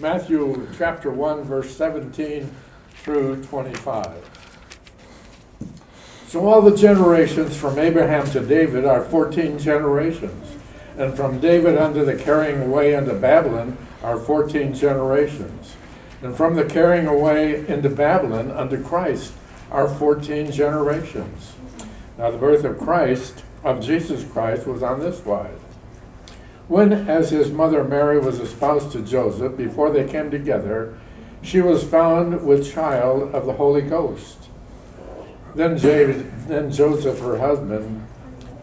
Matthew chapter 1, verse 17 through 25. So all the generations from Abraham to David are 14 generations, and from David unto the carrying away into Babylon are 14 generations, and from the carrying away into Babylon unto Christ are 14 generations. Now the birth of Christ, of Jesus Christ, was on this wise. When, as his mother Mary was espoused to Joseph, before they came together, she was found with child of the Holy Ghost. Then, then Joseph, her husband,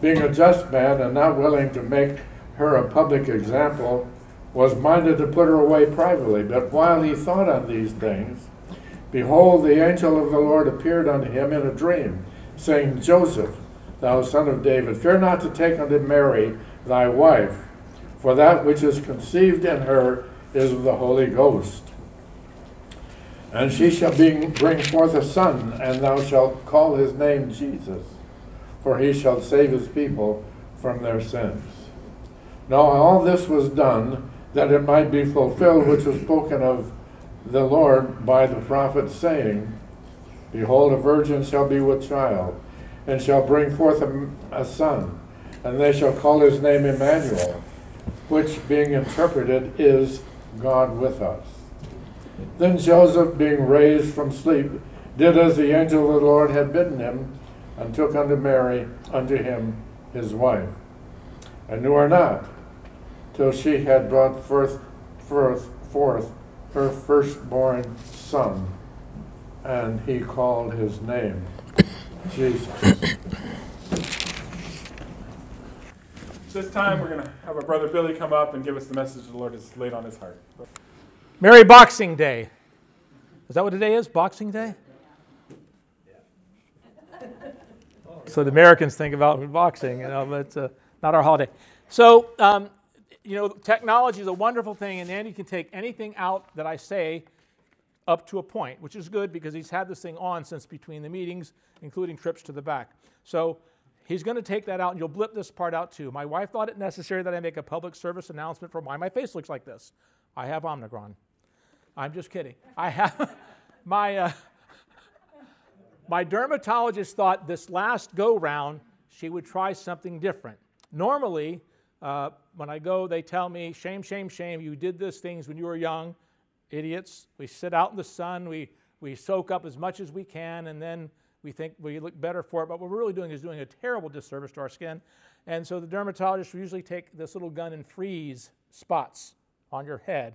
being a just man and not willing to make her a public example, was minded to put her away privately. But while he thought on these things, behold, the angel of the Lord appeared unto him in a dream, saying, Joseph, thou son of David, fear not to take unto Mary thy wife, for that which is conceived in her is of the Holy Ghost. And she shall bring, forth a son, and thou shalt call his name Jesus, for he shall save his people from their sins. Now all this was done that it might be fulfilled which was spoken of the Lord by the prophet, saying, Behold, a virgin shall be with child, and shall bring forth a, a son, and they shall call his name Emmanuel, which being interpreted is God with us. Then Joseph, being raised from sleep, did as the angel of the Lord had bidden him, and took unto Mary, unto him his wife, and knew her not, till she had brought forth, forth, forth her firstborn son, and he called his name Jesus. This time we're going to have our brother Billy come up and give us the message the Lord has laid on his heart. Merry Boxing Day. Is that what today is? Boxing Day? So the Americans think about boxing, you know, but it's uh, not our holiday. So, um, you know, technology is a wonderful thing, and Andy can take anything out that I say up to a point, which is good because he's had this thing on since between the meetings, including trips to the back. So he's going to take that out, and you'll blip this part out too. My wife thought it necessary that I make a public service announcement for why my face looks like this. I have Omicron. I'm just kidding. I have my uh, my dermatologist thought this last go round she would try something different. Normally, uh, when I go, they tell me, "Shame, shame, shame! You did these things when you were young, idiots." We sit out in the sun, we we soak up as much as we can, and then we think we look better for it. But what we're really doing is doing a terrible disservice to our skin. And so the dermatologist will usually take this little gun and freeze spots on your head,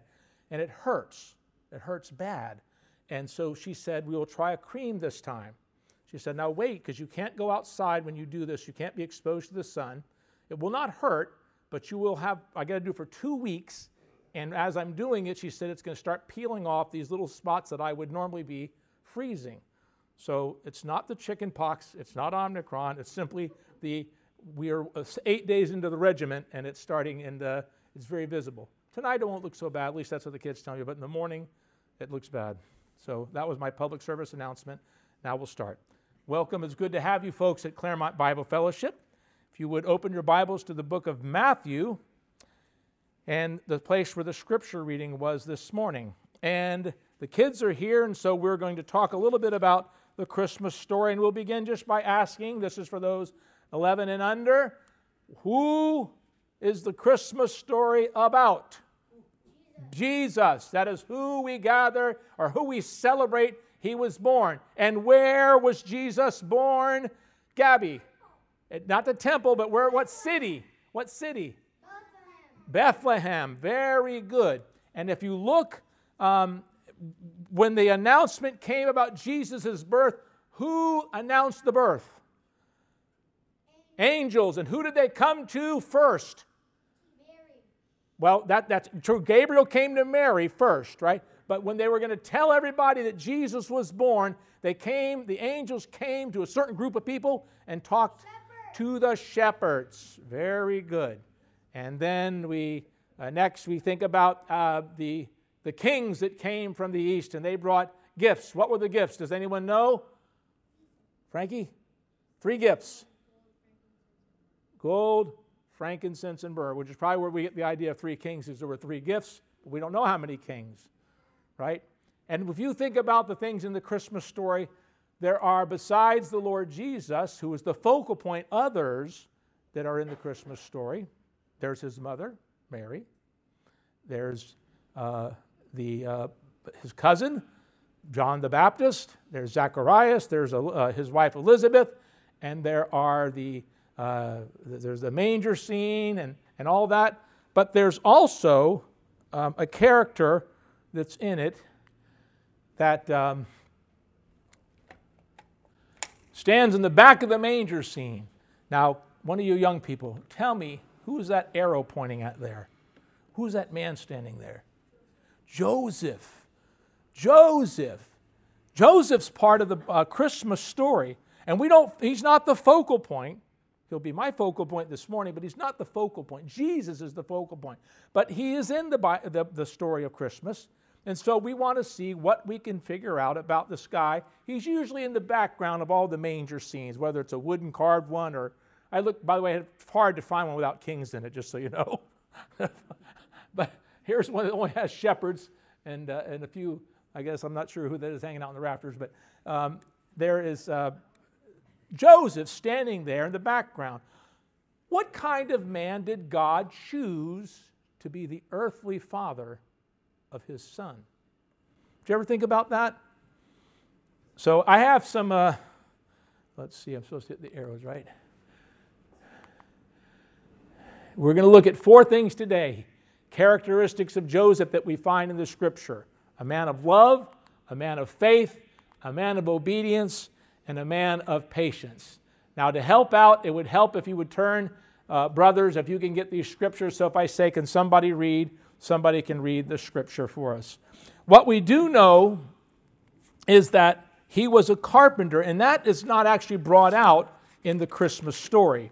and it hurts. It hurts bad. And so she said, We will try a cream this time. She said, Now wait, because you can't go outside when you do this. You can't be exposed to the sun. It will not hurt, but you will have, I got to do for two weeks. And as I'm doing it, she said it's going to start peeling off these little spots that I would normally be freezing. So it's not the chicken pox, it's not Omicron, it's simply the, we are eight days into the regiment and it's starting and uh, it's very visible. Tonight it won't look so bad, at least that's what the kids tell you, but in the morning it looks bad. So that was my public service announcement. Now we'll start. Welcome. It's good to have you folks at Claremont Bible Fellowship. If you would open your Bibles to the book of Matthew and the place where the scripture reading was this morning. And the kids are here, and so we're going to talk a little bit about the Christmas story. And we'll begin just by asking this is for those 11 and under who is the Christmas story about? Jesus. That is who we gather or who we celebrate. He was born. And where was Jesus born? Gabby. Not the temple, but where? What city? What city? Bethlehem. Bethlehem. Very good. And if you look, um, when the announcement came about Jesus' birth, who announced the birth? Angels. And who did they come to first? Well, that, that's true. Gabriel came to Mary first, right? But when they were going to tell everybody that Jesus was born, they came, the angels came to a certain group of people and talked Shepherd. to the shepherds. Very good. And then we, uh, next, we think about uh, the, the kings that came from the east and they brought gifts. What were the gifts? Does anyone know? Frankie? Three gifts gold, frankincense, and myrrh, which is probably where we get the idea of three kings, is there were three gifts. but we don't know how many kings, right? And if you think about the things in the Christmas story, there are, besides the Lord Jesus, who is the focal point, others that are in the Christmas story. There's his mother, Mary. There's uh, the, uh, his cousin, John the Baptist. There's Zacharias. There's uh, his wife Elizabeth. And there are the, uh, there's the manger scene and, and all that. But there's also um, a character that's in it that um, stands in the back of the manger scene. Now, one of you young people, tell me who is that arrow pointing at there? Who's that man standing there? Joseph. Joseph. Joseph's part of the uh, Christmas story, and we don't. He's not the focal point. He'll be my focal point this morning, but he's not the focal point. Jesus is the focal point. But he is in the, the, the story of Christmas. And so we want to see what we can figure out about this guy. He's usually in the background of all the manger scenes, whether it's a wooden carved one or, I look, by the way, it's hard to find one without kings in it, just so you know. but here's one that only has shepherds and, uh, and a few, I guess, I'm not sure who that is hanging out in the rafters, but um, there is uh, Joseph standing there in the background. What kind of man did God choose to be the earthly father of his son? Did you ever think about that? So I have some, uh, let's see, I'm supposed to hit the arrows, right? We're going to look at four things today characteristics of Joseph that we find in the scripture a man of love, a man of faith, a man of obedience, and a man of patience. Now, to help out, it would help if you would turn, uh, brothers, if you can get these scriptures. So if I say, Can somebody read? Somebody can read the scripture for us. What we do know is that he was a carpenter, and that is not actually brought out in the Christmas story.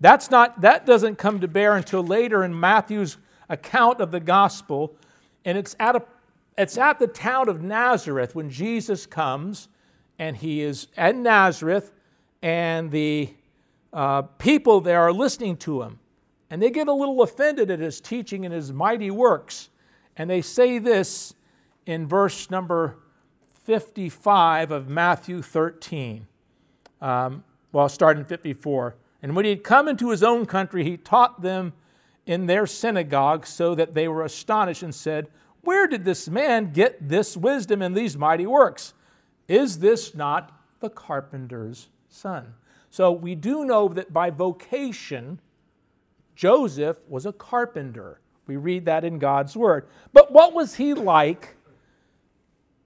That's not, that doesn't come to bear until later in Matthew's account of the gospel. And it's at, a, it's at the town of Nazareth when Jesus comes and he is at Nazareth, and the uh, people there are listening to him. And they get a little offended at his teaching and his mighty works. And they say this in verse number 55 of Matthew 13. Um, well, starting in 54. And when he had come into his own country, he taught them in their synagogue, so that they were astonished and said, Where did this man get this wisdom and these mighty works? Is this not the carpenter's son? So we do know that by vocation, Joseph was a carpenter. We read that in God's word. But what was he like?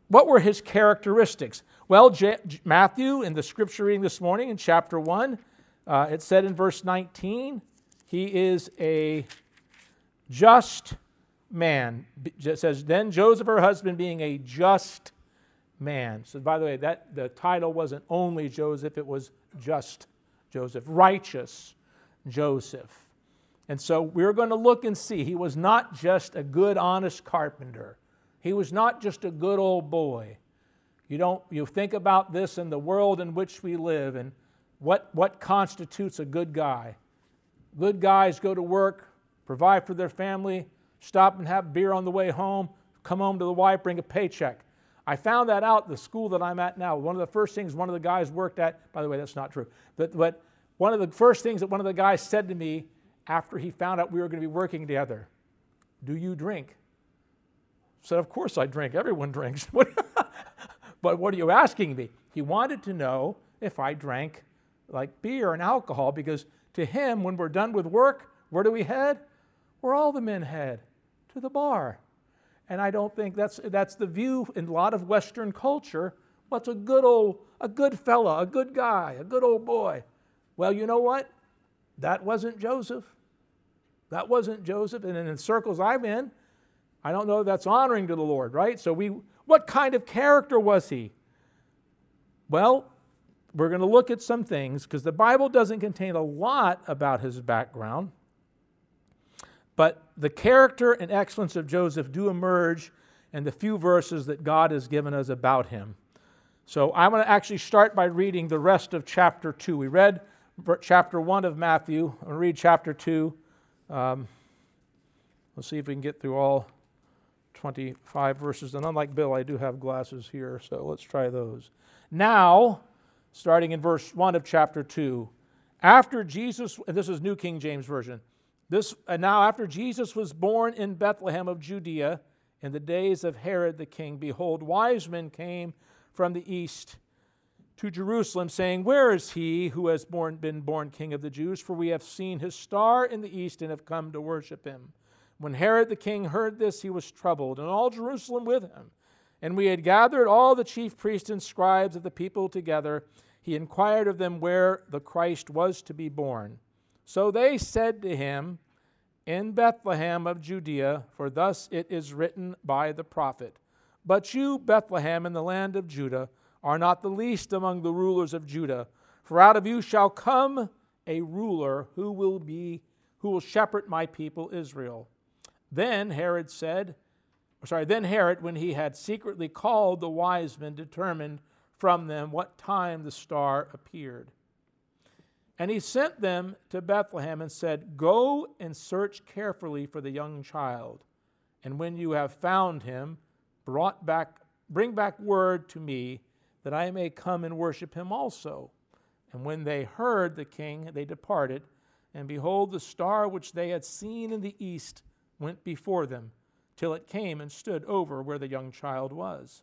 What were his characteristics? Well, J- Matthew, in the scripture reading this morning in chapter 1, uh, it said in verse 19, he is a just man. It says, Then Joseph, her husband, being a just man. So, by the way, that the title wasn't only Joseph, it was just Joseph, righteous Joseph. And so we're going to look and see. He was not just a good, honest carpenter. He was not just a good old boy. You don't you think about this in the world in which we live and what, what constitutes a good guy. Good guys go to work, provide for their family, stop and have beer on the way home, come home to the wife, bring a paycheck. I found that out the school that I'm at now. One of the first things one of the guys worked at, by the way, that's not true, but, but one of the first things that one of the guys said to me after he found out we were going to be working together Do you drink? I said, Of course I drink. Everyone drinks. but what are you asking me? He wanted to know if I drank like beer and alcohol because to him, when we're done with work, where do we head? Where all the men head to the bar. And I don't think that's, that's the view in a lot of Western culture. What's a good old, a good fella, a good guy, a good old boy? Well, you know what? That wasn't Joseph. That wasn't Joseph. And in the circles I'm in, I don't know that's honoring to the Lord, right? So we, what kind of character was he? Well, we're going to look at some things because the Bible doesn't contain a lot about his background. But the character and excellence of Joseph do emerge in the few verses that God has given us about him. So I'm going to actually start by reading the rest of chapter 2. We read chapter 1 of Matthew. I'm going to read chapter 2. Um, let's see if we can get through all 25 verses. And unlike Bill, I do have glasses here, so let's try those. Now, starting in verse 1 of chapter 2, after Jesus, and this is New King James Version, this, and now after Jesus was born in Bethlehem of Judea in the days of Herod the king, behold, wise men came from the east to Jerusalem, saying, Where is he who has born, been born king of the Jews? For we have seen his star in the east and have come to worship him. When Herod the king heard this, he was troubled, and all Jerusalem with him. And we had gathered all the chief priests and scribes of the people together. He inquired of them where the Christ was to be born. So they said to him, In Bethlehem of Judea, for thus it is written by the prophet. But you, Bethlehem, in the land of Judah, are not the least among the rulers of Judah, for out of you shall come a ruler who will be who will shepherd my people Israel. Then Herod said, sorry, then Herod, when he had secretly called the wise men, determined from them what time the star appeared. And he sent them to Bethlehem and said, Go and search carefully for the young child. And when you have found him, brought back, bring back word to me that I may come and worship him also. And when they heard the king, they departed. And behold, the star which they had seen in the east went before them, till it came and stood over where the young child was.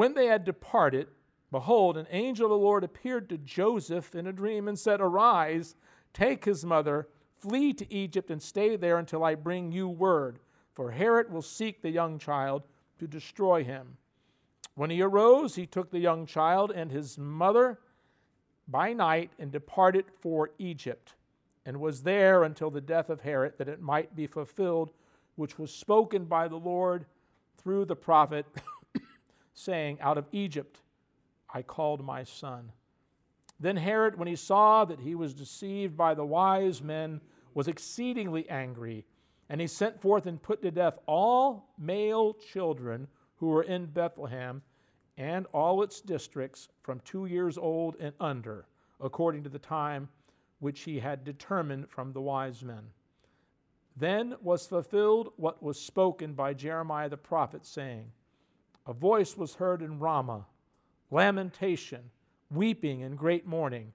when they had departed, behold, an angel of the Lord appeared to Joseph in a dream and said, Arise, take his mother, flee to Egypt, and stay there until I bring you word, for Herod will seek the young child to destroy him. When he arose, he took the young child and his mother by night and departed for Egypt and was there until the death of Herod, that it might be fulfilled, which was spoken by the Lord through the prophet, saying, Out of Egypt I called my son. Then Herod, when he saw that he was deceived by the wise men, was exceedingly angry, and he sent forth and put to death all male children who were in Bethlehem and all its districts from two years old and under, according to the time which he had determined from the wise men. Then was fulfilled what was spoken by Jeremiah the prophet, saying, A voice was heard in Ramah, lamentation, weeping and great mourning,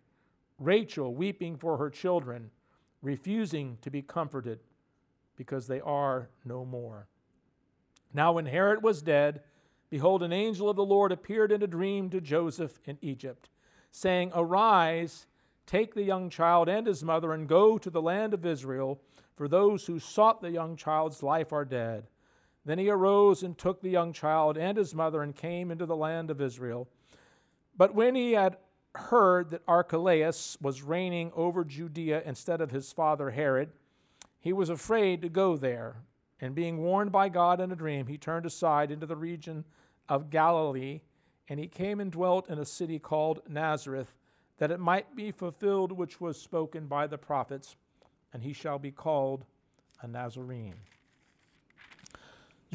Rachel weeping for her children, refusing to be comforted, because they are no more. Now, when Herod was dead, behold, an angel of the Lord appeared in a dream to Joseph in Egypt, saying, Arise Take the young child and his mother and go to the land of Israel, for those who sought the young child's life are dead. Then he arose and took the young child and his mother and came into the land of Israel. But when he had heard that Archelaus was reigning over Judea instead of his father Herod, he was afraid to go there. And being warned by God in a dream, he turned aside into the region of Galilee, and he came and dwelt in a city called Nazareth that it might be fulfilled which was spoken by the prophets, and he shall be called a Nazarene.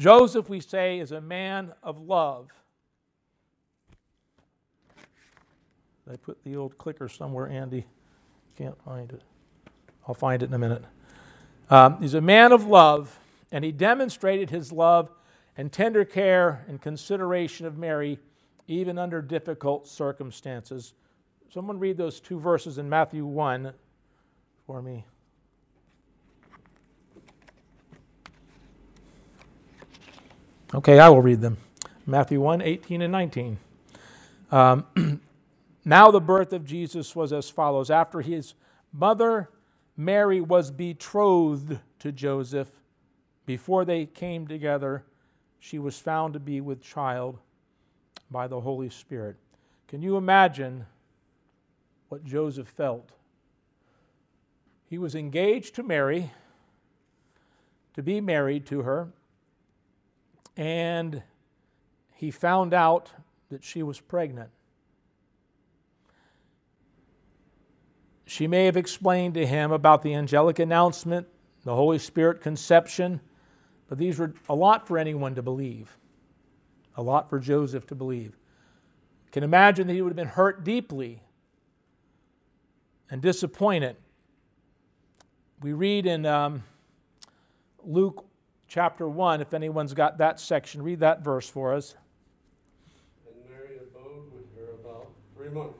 Joseph, we say, is a man of love. I put the old clicker somewhere, Andy. Can't find it. I'll find it in a minute. Um, he's a man of love, and he demonstrated his love and tender care and consideration of Mary even under difficult circumstances. Someone read those two verses in Matthew 1 for me. Okay, I will read them. Matthew 1 18 and 19. Um, now, the birth of Jesus was as follows. After his mother Mary was betrothed to Joseph, before they came together, she was found to be with child by the Holy Spirit. Can you imagine what Joseph felt. He was engaged to Mary, to be married to her. And he found out that she was pregnant. She may have explained to him about the angelic announcement, the Holy Spirit conception, but these were a lot for anyone to believe, a lot for Joseph to believe. Can imagine that he would have been hurt deeply and disappointed. We read in um, Luke chapter 1, if anyone's got that section, read that verse for us. And Mary abode with her about three months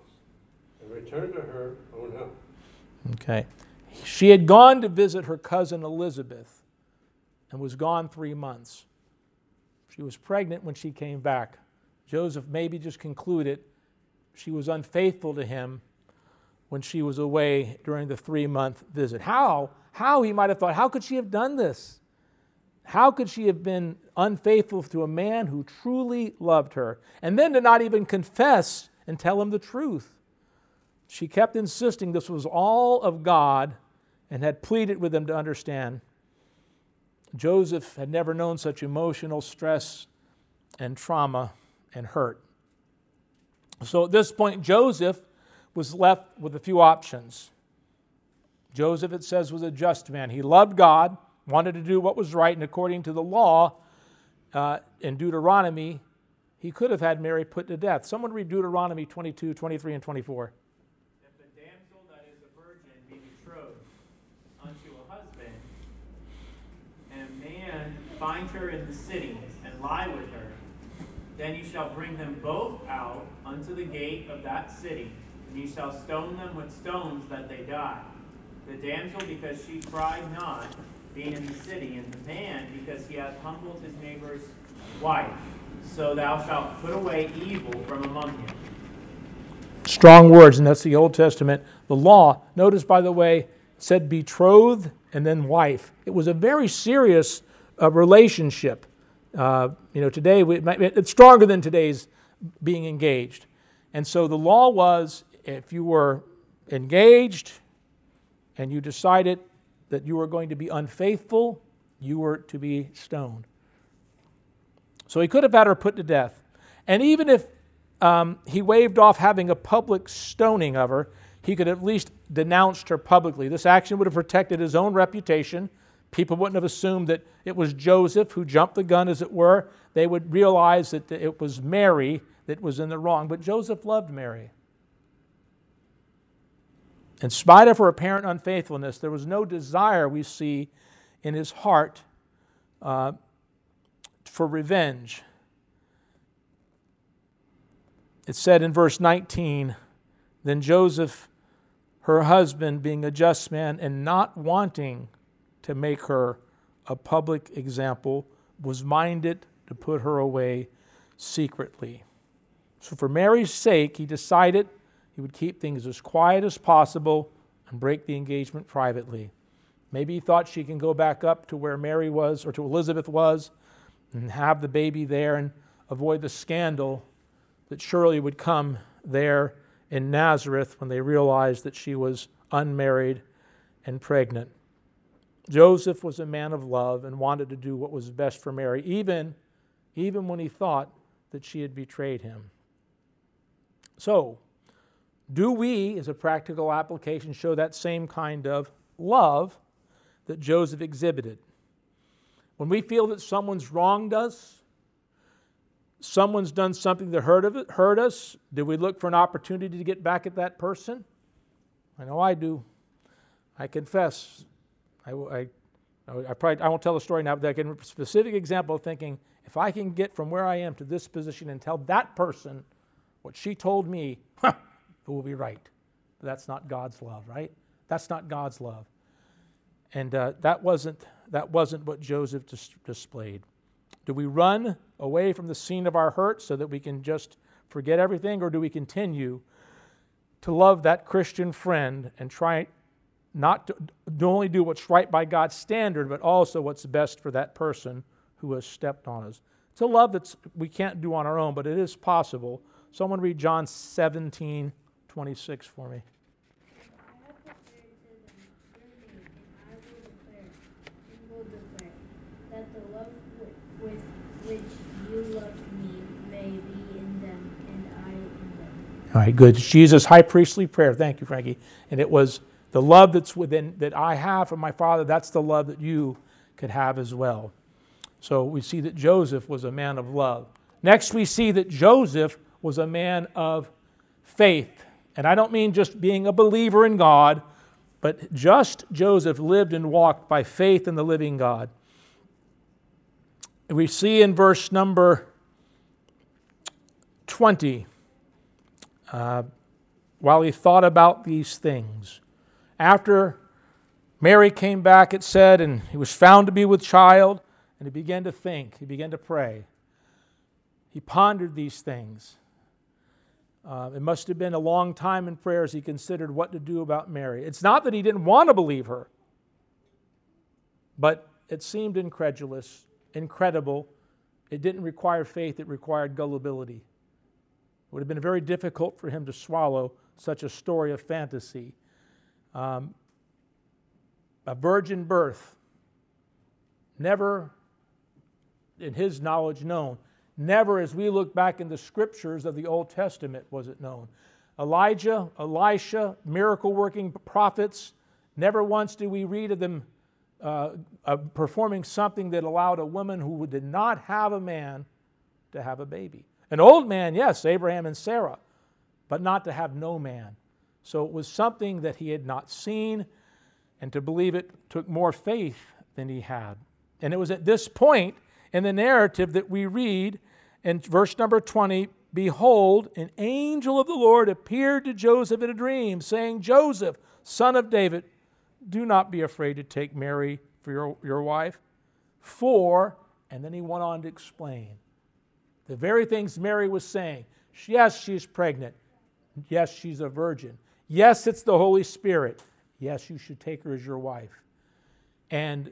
and returned to her own house. Okay. She had gone to visit her cousin Elizabeth and was gone three months. She was pregnant when she came back. Joseph maybe just concluded she was unfaithful to him when she was away during the three month visit. How? How he might have thought, how could she have done this? How could she have been unfaithful to a man who truly loved her? And then to not even confess and tell him the truth. She kept insisting this was all of God and had pleaded with him to understand. Joseph had never known such emotional stress and trauma and hurt. So at this point, Joseph was left with a few options. Joseph, it says, was a just man. He loved God wanted to do what was right, and according to the law uh, in Deuteronomy, he could have had Mary put to death. Someone read Deuteronomy 22, 23, and 24. If a damsel that is a virgin be betrothed unto a husband, and a man find her in the city and lie with her, then you shall bring them both out unto the gate of that city, and you shall stone them with stones that they die. The damsel, because she cried not, being in the city, and the man because he hath humbled his neighbor's wife. So thou shalt put away evil from among him. Strong words, and that's the Old Testament. The law, notice by the way, said betrothed and then wife. It was a very serious uh, relationship. Uh, you know, today we, it's stronger than today's being engaged. And so the law was if you were engaged and you decided that you were going to be unfaithful, you were to be stoned. So he could have had her put to death. And even if um, he waved off having a public stoning of her, he could at least denounced her publicly. This action would have protected his own reputation. People wouldn't have assumed that it was Joseph who jumped the gun, as it were. They would realize that it was Mary that was in the wrong. But Joseph loved Mary. In spite of her apparent unfaithfulness, there was no desire we see in his heart uh, for revenge. It said in verse 19 Then Joseph, her husband, being a just man and not wanting to make her a public example, was minded to put her away secretly. So, for Mary's sake, he decided he would keep things as quiet as possible and break the engagement privately. Maybe he thought she can go back up to where Mary was or to Elizabeth was and have the baby there and avoid the scandal that surely would come there in Nazareth when they realized that she was unmarried and pregnant. Joseph was a man of love and wanted to do what was best for Mary, even, even when he thought that she had betrayed him. So, do we, as a practical application, show that same kind of love that Joseph exhibited? When we feel that someone's wronged us, someone's done something that hurt, it, hurt us, do we look for an opportunity to get back at that person? I know I do. I confess. I, I, I, probably, I won't tell the story now, but I can a specific example of thinking if I can get from where I am to this position and tell that person what she told me, will be right. That's not God's love, right? That's not God's love. And uh, that, wasn't, that wasn't what Joseph dis- displayed. Do we run away from the scene of our hurt so that we can just forget everything, or do we continue to love that Christian friend and try not to, to only do what's right by God's standard, but also what's best for that person who has stepped on us? It's a love that we can't do on our own, but it is possible. Someone read John 17, 26 for me. All right, good. Jesus' high priestly prayer. Thank you, Frankie. And it was the love that's within that I have from my Father. That's the love that you could have as well. So we see that Joseph was a man of love. Next, we see that Joseph was a man of faith. And I don't mean just being a believer in God, but just Joseph lived and walked by faith in the living God. We see in verse number 20, uh, while he thought about these things, after Mary came back, it said, and he was found to be with child, and he began to think, he began to pray. He pondered these things. Uh, it must have been a long time in prayer as he considered what to do about Mary. It's not that he didn't want to believe her, but it seemed incredulous, incredible. It didn't require faith, it required gullibility. It would have been very difficult for him to swallow such a story of fantasy. Um, a virgin birth, never in his knowledge known. Never, as we look back in the scriptures of the Old Testament, was it known. Elijah, Elisha, miracle working prophets, never once do we read of them uh, uh, performing something that allowed a woman who did not have a man to have a baby. An old man, yes, Abraham and Sarah, but not to have no man. So it was something that he had not seen, and to believe it took more faith than he had. And it was at this point in the narrative that we read in verse number 20 Behold, an angel of the Lord appeared to Joseph in a dream, saying, Joseph, son of David, do not be afraid to take Mary for your, your wife. For, and then he went on to explain the very things Mary was saying. Yes, she's pregnant. Yes, she's a virgin. Yes, it's the Holy Spirit. Yes, you should take her as your wife. And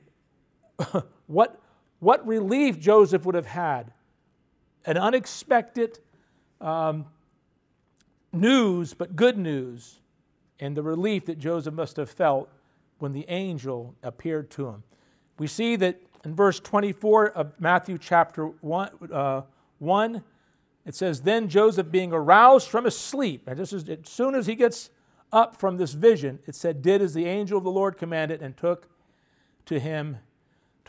what, what relief Joseph would have had an unexpected um, news, but good news, and the relief that Joseph must have felt when the angel appeared to him. We see that in verse 24 of Matthew chapter 1, uh, 1 it says, Then Joseph, being aroused from his sleep, and this is as soon as he gets up from this vision, it said, did as the angel of the Lord commanded and took to him,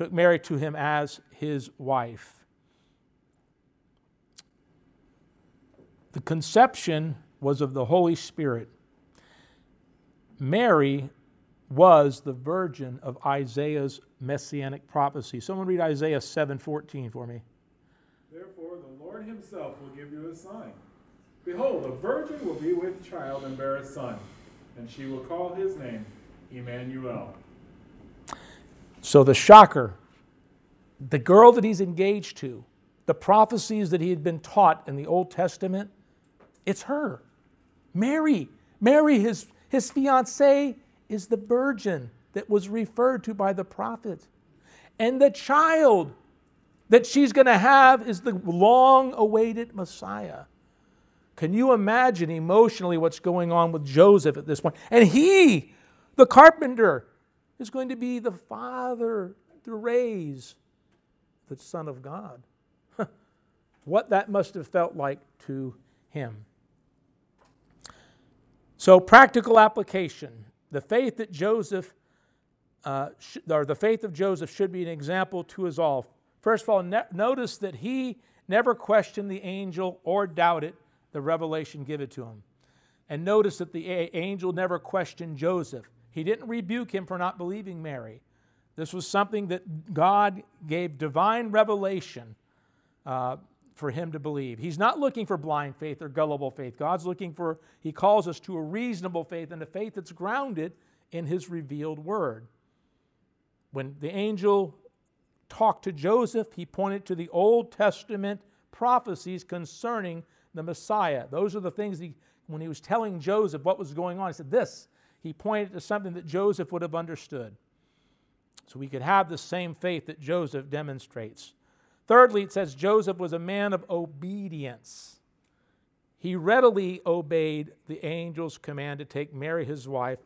took Mary to him as his wife. The conception was of the Holy Spirit. Mary was the virgin of Isaiah's messianic prophecy. Someone read Isaiah 7:14 for me. Therefore, the Lord himself will give you a sign. Behold, a virgin will be with child and bear a son, and she will call his name Emmanuel. So the shocker, the girl that he's engaged to, the prophecies that he had been taught in the Old Testament, it's her. Mary. Mary, his, his fiancee, is the virgin that was referred to by the prophet. And the child that she's going to have is the long awaited Messiah. Can you imagine emotionally what's going on with Joseph at this point? And he, the carpenter, is going to be the father to raise the Son of God. what that must have felt like to him. So, practical application. The faith that Joseph, uh, sh- or the faith of Joseph, should be an example to us all. First of all, ne- notice that he never questioned the angel or doubted the revelation given to him. And notice that the a- angel never questioned Joseph. He didn't rebuke him for not believing Mary. This was something that God gave divine revelation uh, for him to believe. He's not looking for blind faith or gullible faith. God's looking for, he calls us to a reasonable faith and a faith that's grounded in his revealed word. When the angel talked to Joseph, he pointed to the Old Testament prophecies concerning the Messiah. Those are the things he, when he was telling Joseph what was going on, he said, This. He pointed to something that Joseph would have understood. So we could have the same faith that Joseph demonstrates. Thirdly, it says Joseph was a man of obedience. He readily obeyed the angel's command to take Mary, his wife.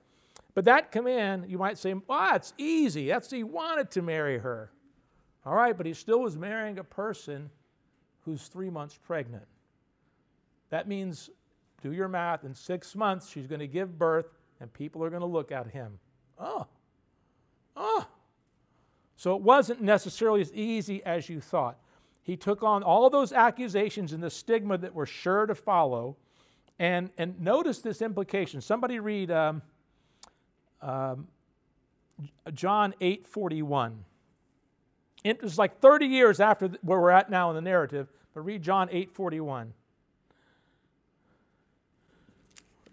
But that command, you might say, well, it's easy. That's he wanted to marry her. All right, but he still was marrying a person who's three months pregnant. That means, do your math, in six months, she's going to give birth, and people are going to look at him. Oh, oh. So it wasn't necessarily as easy as you thought. He took on all those accusations and the stigma that were sure to follow. And, and notice this implication. Somebody read um, um, John 8 41. It was like 30 years after where we're at now in the narrative, but read John 8 41.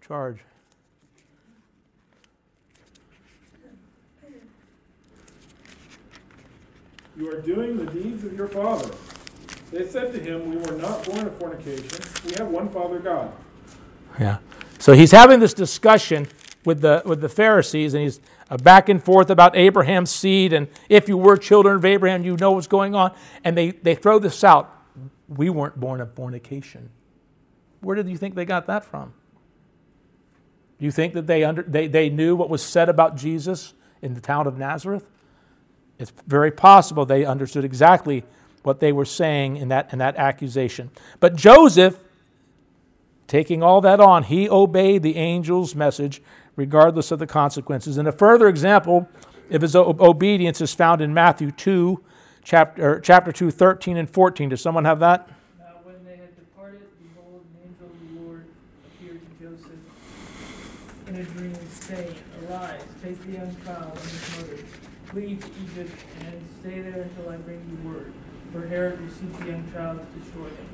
Charge. You are doing the deeds of your father. They said to him, We were not born of fornication. We have one Father God. Yeah. So he's having this discussion with the, with the Pharisees, and he's uh, back and forth about Abraham's seed, and if you were children of Abraham, you know what's going on. And they, they throw this out. We weren't born of fornication. Where did you think they got that from? Do you think that they, under, they, they knew what was said about Jesus in the town of Nazareth? It's very possible they understood exactly what they were saying in that, in that accusation. But Joseph, taking all that on, he obeyed the angel's message regardless of the consequences. And a further example of his obedience is found in Matthew 2, chapter, chapter 2, 13 and 14. Does someone have that? Now, when they had departed, behold, an angel of the Lord appeared to Joseph in a dream, saying, Arise, take the young child and his mother, flee to Egypt, and stay there until I bring you word. For Herod received the young child to destroy him.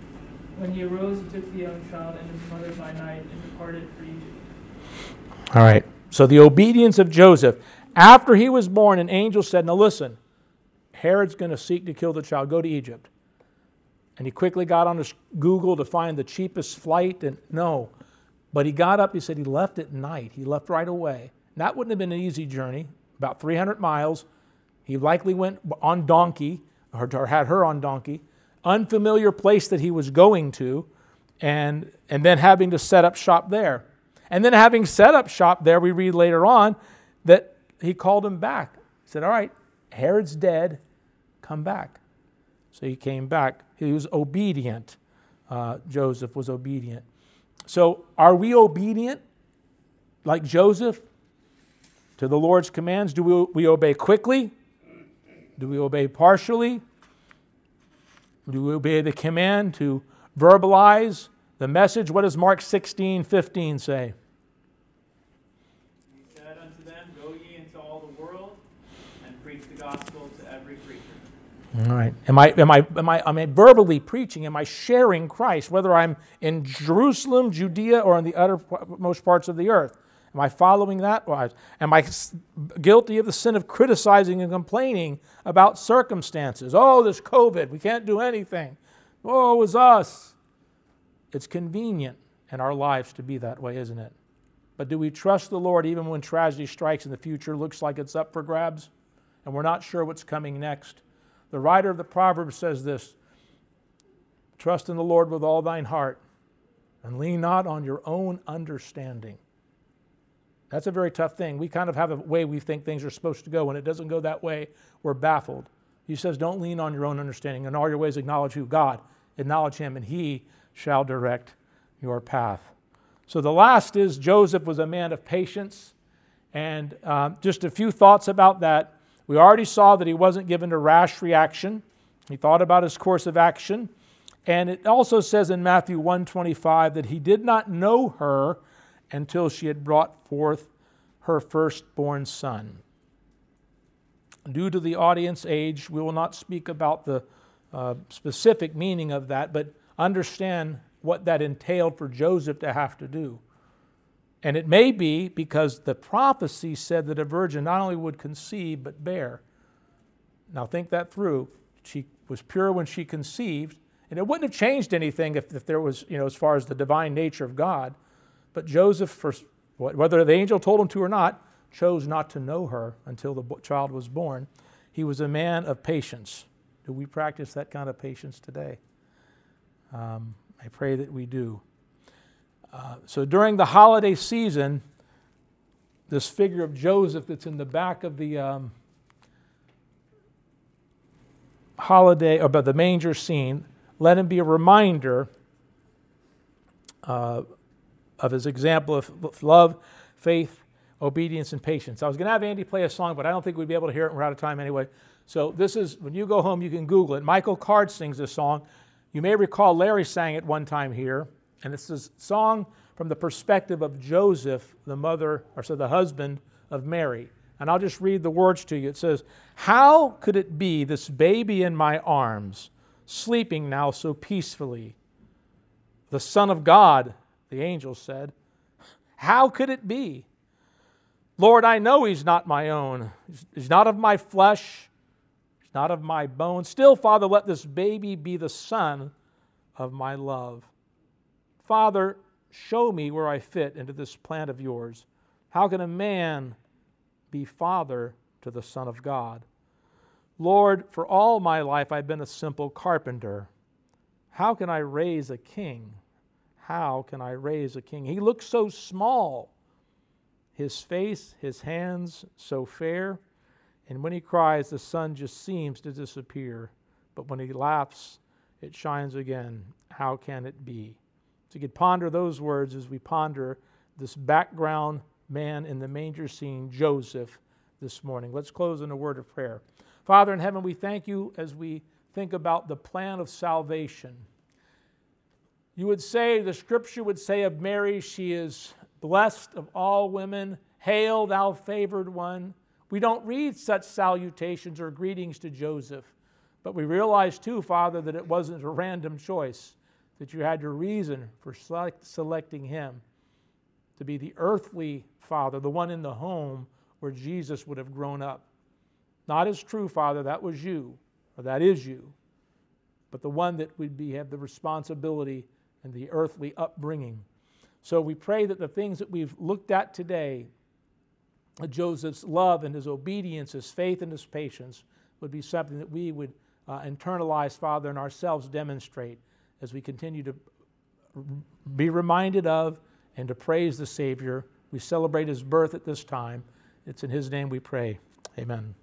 When he arose, he took the young child and his mother by night and departed for Egypt. All right. So the obedience of Joseph. After he was born, an angel said, Now listen, Herod's going to seek to kill the child. Go to Egypt. And he quickly got on his Google to find the cheapest flight. And no. But he got up, he said he left at night. He left right away. That wouldn't have been an easy journey, about 300 miles. He likely went on donkey, or, or had her on donkey. Unfamiliar place that he was going to, and, and then having to set up shop there. And then, having set up shop there, we read later on that he called him back. He said, All right, Herod's dead, come back. So he came back. He was obedient. Uh, Joseph was obedient. So, are we obedient like Joseph to the Lord's commands? Do we, we obey quickly? Do we obey partially? Do we obey the command to verbalize? the message, what does Mark 16, 15 say? He said unto them, Go ye into all the world and preach the gospel to every creature. All right. Am I, am, I, am, I, am I verbally preaching? Am I sharing Christ, whether I'm in Jerusalem, Judea, or in the uttermost parts of the earth? Am I following that? Am I guilty of the sin of criticizing and complaining about circumstances? Oh, this COVID, we can't do anything. Oh, it was us. It's convenient in our lives to be that way, isn't it? But do we trust the Lord even when tragedy strikes and the future looks like it's up for grabs and we're not sure what's coming next? The writer of the Proverbs says this Trust in the Lord with all thine heart and lean not on your own understanding. That's a very tough thing. We kind of have a way we think things are supposed to go. When it doesn't go that way, we're baffled. He says, Don't lean on your own understanding. In all your ways, acknowledge who? God. Acknowledge Him, and He shall direct your path. So the last is Joseph was a man of patience. And um, just a few thoughts about that. We already saw that he wasn't given a rash reaction. He thought about his course of action. And it also says in Matthew 125 that he did not know her until she had brought forth her firstborn son. Due to the audience age, we will not speak about the uh, specific meaning of that, but understand what that entailed for Joseph to have to do. And it may be because the prophecy said that a virgin not only would conceive, but bear. Now, think that through. She was pure when she conceived, and it wouldn't have changed anything if, if there was, you know, as far as the divine nature of God. But Joseph, for, whether the angel told him to or not, chose not to know her until the child was born. He was a man of patience. Do we practice that kind of patience today? Um, I pray that we do. Uh, so during the holiday season, this figure of Joseph that's in the back of the um, holiday, about the manger scene, let him be a reminder uh, of his example of love, faith, obedience, and patience. I was going to have Andy play a song, but I don't think we'd be able to hear it. We're out of time anyway. So this is when you go home, you can Google it. Michael Card sings this song. You may recall Larry sang it one time here, and it's a song from the perspective of Joseph, the mother, or so the husband of Mary. And I'll just read the words to you. It says, How could it be this baby in my arms, sleeping now so peacefully? The Son of God, the angel said. How could it be? Lord, I know he's not my own. He's not of my flesh, he's not of my bone. Still, Father, let this baby be the son of my love. Father, show me where I fit into this plan of yours. How can a man be father to the Son of God? Lord, for all my life I've been a simple carpenter. How can I raise a king? How can I raise a king? He looks so small, his face, his hands so fair. And when he cries, the sun just seems to disappear. But when he laughs, it shines again. How can it be? So you could ponder those words as we ponder this background man in the manger scene, Joseph, this morning. Let's close in a word of prayer. Father in heaven, we thank you as we think about the plan of salvation. You would say, the scripture would say of Mary, she is blessed of all women. Hail, thou favored one. We don't read such salutations or greetings to Joseph, but we realize too, Father, that it wasn't a random choice that you had your reason for select, selecting him to be the earthly father, the one in the home where Jesus would have grown up. Not as true father, that was you, or that is you, but the one that would be, have the responsibility and the earthly upbringing. So we pray that the things that we've looked at today, Joseph's love and his obedience, his faith and his patience, would be something that we would uh, internalize, Father, and ourselves demonstrate as we continue to be reminded of and to praise the Savior. We celebrate his birth at this time. It's in his name we pray. Amen.